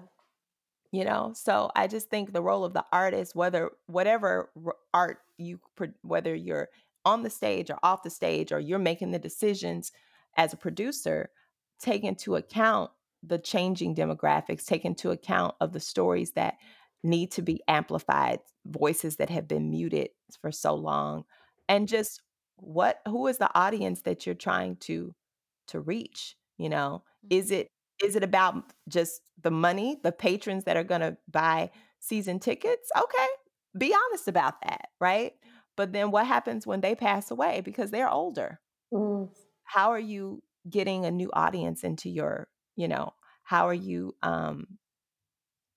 you know so i just think the role of the artist whether whatever art you whether you're on the stage or off the stage or you're making the decisions as a producer take into account the changing demographics take into account of the stories that need to be amplified voices that have been muted for so long and just what who is the audience that you're trying to to reach you know is it is it about just the money, the patrons that are going to buy season tickets? Okay, be honest about that, right? But then what happens when they pass away because they're older? Mm. How are you getting a new audience into your, you know, how are you um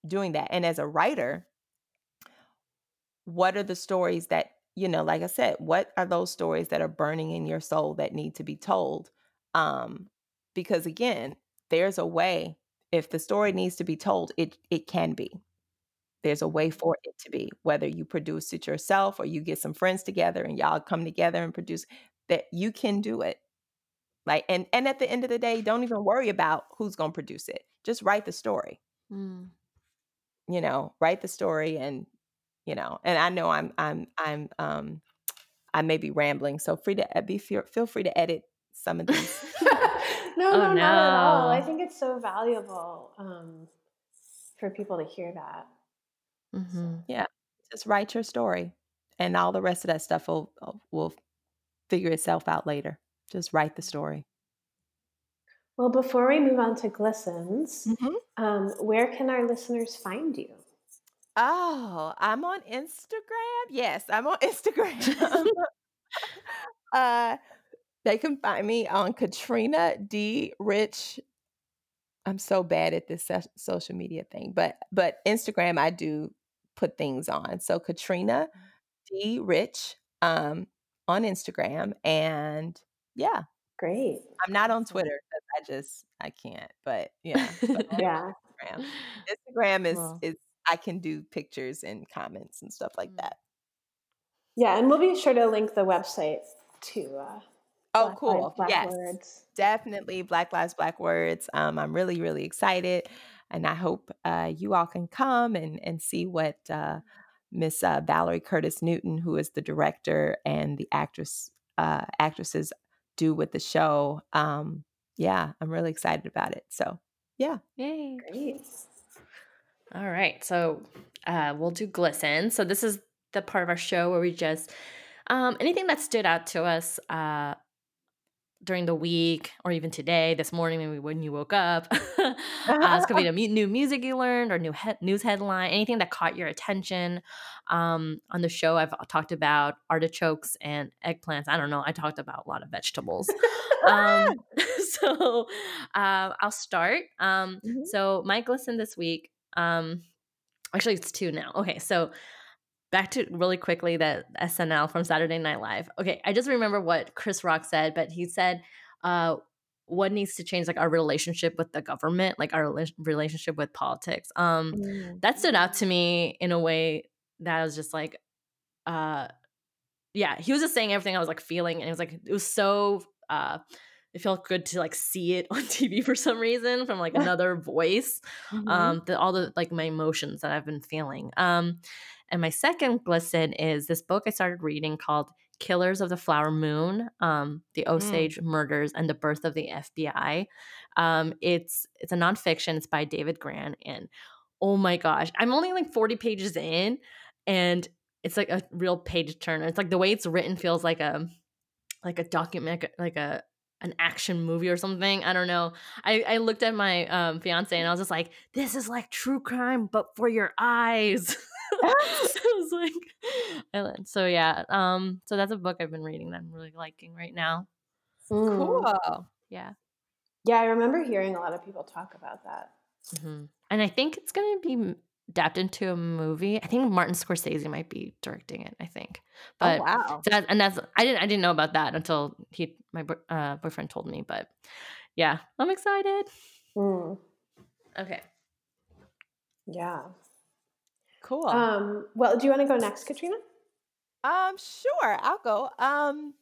doing that? And as a writer, what are the stories that, you know, like I said, what are those stories that are burning in your soul that need to be told? Um because again, there's a way if the story needs to be told, it it can be. There's a way for it to be, whether you produce it yourself or you get some friends together and y'all come together and produce that you can do it. Like and and at the end of the day, don't even worry about who's going to produce it. Just write the story. Mm. You know, write the story and you know, and I know I'm I'm I'm um I may be rambling, so free to be feel, free to edit some of these. no, Oh, no, not at all. I think it's so valuable um, for people to hear that. Mm-hmm. Yeah, just write your story, and all the rest of that stuff will will figure itself out later. Just write the story. Well, before we move on to glistens, Mhm. um, where can our listeners find you? Oh, I'm on Instagram? Yes, I'm on Instagram. Uh, they can find me on Katrina D. Rich I'm so bad at this soc social media thing, but but Instagram, I do put things on. So Katrina D. Rich, um, on Instagram, and yeah. Great. I'm not on Twitter I just I can't, but yeah, but Yeah. Instagram. Instagram is Well is I can do pictures and comments and stuff like Mm. that. Yeah, and we'll be sure to link the website to, uh, Oh, Black Lives cool. Black Yes. Words. Definitely Black Lives Black Words. Um, I'm really, really excited, and I hope, uh, you all can come and and see what, uh, Miss, uh, Valerie Curtis Newton, who is the director, and the actress uh, actresses do with the show. Um, yeah, I'm really excited about it. So, yeah. Yay. Great. Alright, so, uh, we'll do glisten. So this is the part of our show where we just um, anything that stood out to us, uh, during the week or even today, this morning, maybe when you woke up. Uh, this could be the mu new music you learned or new he news headline, anything that caught your attention. Um, on the show, I've talked about artichokes and eggplants. I don't know, I talked about a lot of vegetables. Um, so, uh, I'll start. Um, Mhm. so my glisten this week, um actually, it's 2 now. Okay, so back to really quickly the SNL from Saturday Night Live. Okay, I just remember what Chris Rock said, but he said, uh, "What needs to change, like, our relationship with the government, like, our relationship with politics." Um, Mm. that stood out to me in a way that I was just like, uh yeah, he was just saying everything I was, like, feeling, and it was like it was so, uh it felt good to, like, see it on TV for some reason from, like, another voice. Mhm. Um, the all the like, my emotions that I've been feeling. Um, and my second glisten is this book I started reading called Killers of the Flower Moon, um, The Mm. Osage Murders and the Birth of the FBI. Um, it's it's a nonfiction, it's by David Grann, and oh my gosh, I'm only, like, 40 pages in, and it's like a real page turner. It's like the way it's written feels like a like a document like a an action movie or something. I don't know. I I looked at my, um, fiancé and I was just like, "This is like true crime, but for your eyes." I was like I so yeah, um, so that's a book I've been reading that I'm really liking right now. Mm. Cool. Yeah. Yeah, I remember hearing a lot of people talk about that. Mhm. And I think it's gonna be m adapted into a movie. I think Martin Scorsese might be directing it, I think. Oh, But wow. so that and that's I didn't I didn't know about that until he my uh, boyfriend told me, but yeah, I'm excited. Mm. Okay. Yeah. Cool. Um, well, do you wanna go next, Katrina? Um, sure, I'll go. Um,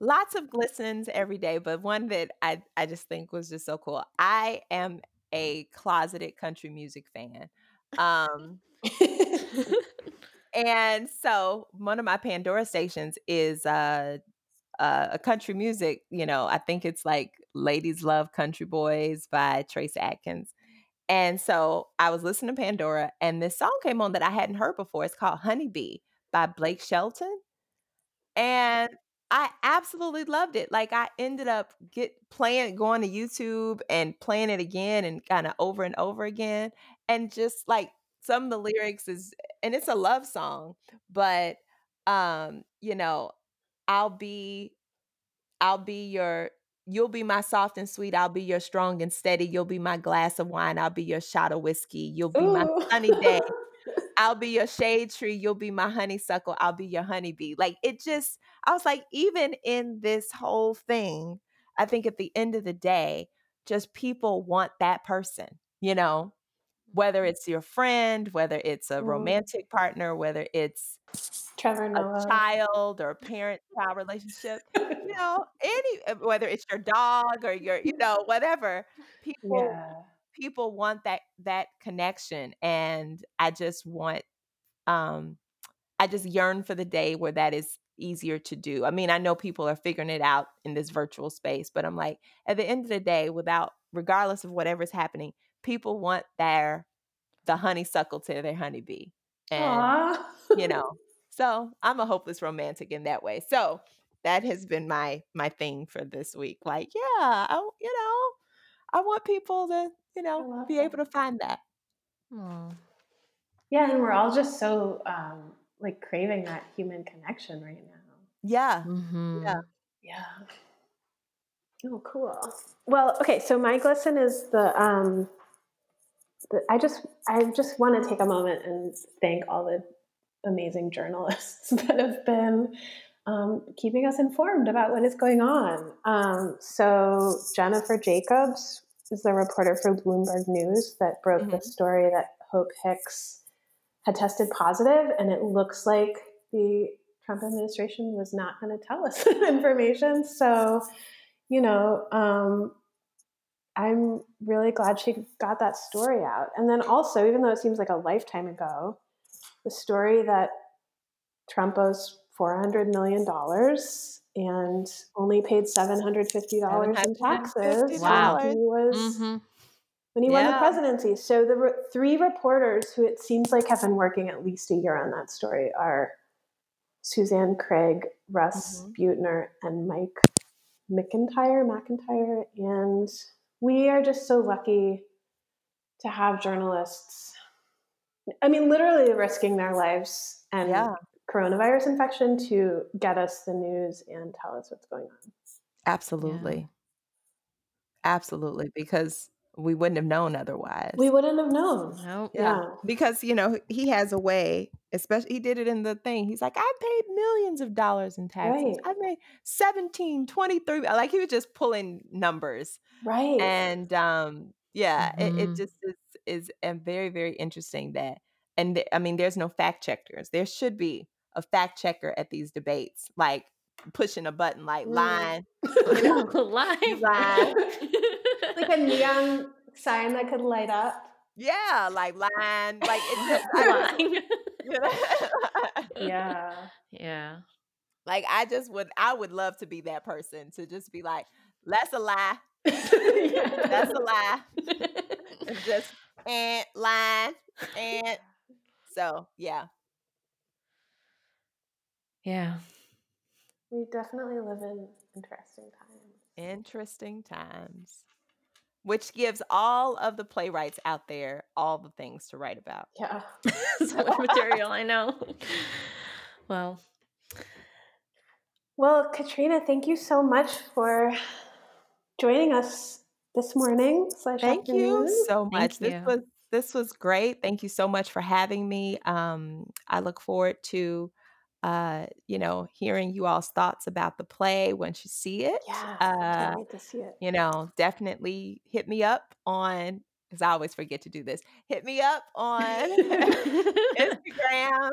lots of glistens every day, but one that I I just think was just so cool. I am a closeted country music fan. Um and so one of my Pandora stations is, uh, uh, a country music, you know, I think it's like Ladies Love Country Boys by Trace Atkins. And so I was listening to Pandora, and this song came on that I hadn't heard before. It's called Honeybee by Blake Shelton. And I absolutely loved it. Like, I ended up get playing going to YouTube and playing it again and kinda over and over again. And just, like, some of the lyrics is and it's a love song, but, um, you know, I'll be I'll be your you'll be my soft and sweet, I'll be your strong and steady, you'll be my glass of wine, I'll be your shot of whiskey, you'll be my Ooh. sunny day, I'll be your shade tree, you'll be my honeysuckle, I'll be your honeybee. Like, it just I was like, even in this whole thing, I think at the end of the day, just people want that person, you know? Whether it's your friend, whether it's a Mm. romantic partner, whether it's Trevor a Noah. child or a parent-child relationship, you know, any uh, whether it's your dog or your you know, whatever, people Yeah. people want that that connection, and I just want, um I just yearn for the day where that is easier to do. I mean, I know people are figuring it out in this virtual space, but I'm like, at the end of the day, without regardless of whatever's happening, people want their the honeysuckle to their honeybee. And, you know, so I'm a hopeless romantic in that way. So, that has been my my thing for this week. Like, yeah, I you know, I want people to, you know, be that. able to find that. Aw. Yeah, and we're all just so um, like craving that human connection right now. Yeah. Mhm. Yeah. Yeah. Oh, cool. Well, okay. So my glisten is the. Um, the I just I just want to take a moment and thank all the amazing journalists that have been um, keeping us informed about what is going on. Um, so Jennifer Jacobs is the reporter for Bloomberg News that broke the Mhm. story that Hope Hicks had tested positive, and it looks like the Trump administration was not going to tell us that information. So, you know, um, I'm really glad she got that story out. And then also, even though it seems like a lifetime ago, the story that Trump owes $400 million and only paid $750 in taxes Wow. when he was Mhm. when he won the presidency. So the re- three reporters who it seems like have been working at least a year on that story are Suzanne Craig, Russ Mhm. Buettner, and Mike McIntire, McIntire, and we are just so lucky to have journalists. I mean, literally risking their lives and Yeah. coronavirus infection to get us the news and tell us what's going on. Absolutely. Absolutely. Because we wouldn't have known otherwise. We wouldn't have known. Nope. Yeah. Yeah. Because, you know, he has a way, especially he did it in the thing. He's like, I paid millions of dollars in taxes. Right. I made 17, 23. Like he was just pulling numbers. Right. And um, yeah, it, it Mhm. just is is uh, very, very interesting that and th- I mean, there's no fact checkers. There should be a fact checker at these debates, like pushing a button like Mm. line. Live. Live. like a neon sign that could light up. Yeah, like line. Like it's Line. you know? Yeah. yeah. Like I just would I would love to be that person to just be like, that's a lie. That's a lie. It's just and line and so yeah. yeah. We definitely live in interesting times. Interesting times. Which gives all of the playwrights out there all the things to write about. Yeah. so much material, I know. Well, Well, Katrina, thank you so much for joining us this morning slash Thank you afternoon. so Thank much. This you. was this was great. Thank you so much for having me. Um, I look forward to uh, you know, hearing you all's thoughts about the play once you see it. Yeah. Uh, can't wait to see it. you know, definitely hit me up on because I always forget to do this. Hit me up on Instagram.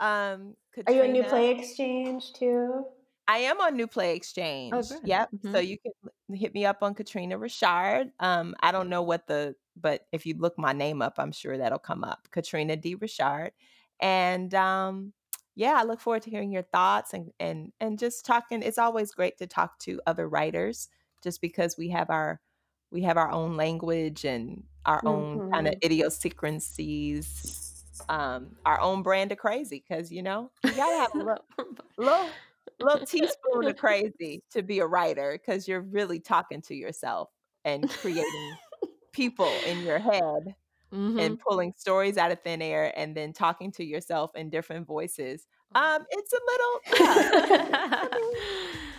Um, Are you a new play exchange too? I am on New Play Exchange. good. Yep. So Mhm. you can l- hit me up on Katrina Richard. Um, I don't know what the, but if you look my name up, I'm sure that'll come up. Katrina D. Richard. And um, yeah, I look forward to hearing your thoughts and and and just talking. It's always great to talk to other writers, just because we have our we have our own language and our own kind of idiosyncrasies, um, our own brand of crazy. Because you know you gotta have a little little little teaspoon of crazy to be a writer because you're really talking to yourself and creating people in your head Mhm. and pulling stories out of thin air and then talking to yourself in different voices. Um, it's a little yeah.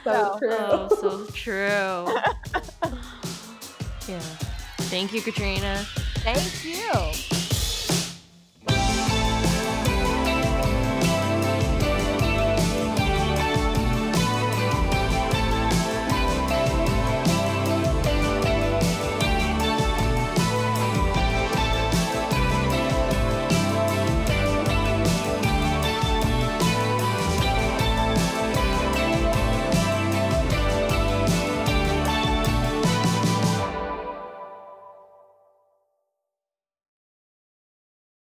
So So- true. Oh, so true. yeah. Thank you, Katrina. Thank you.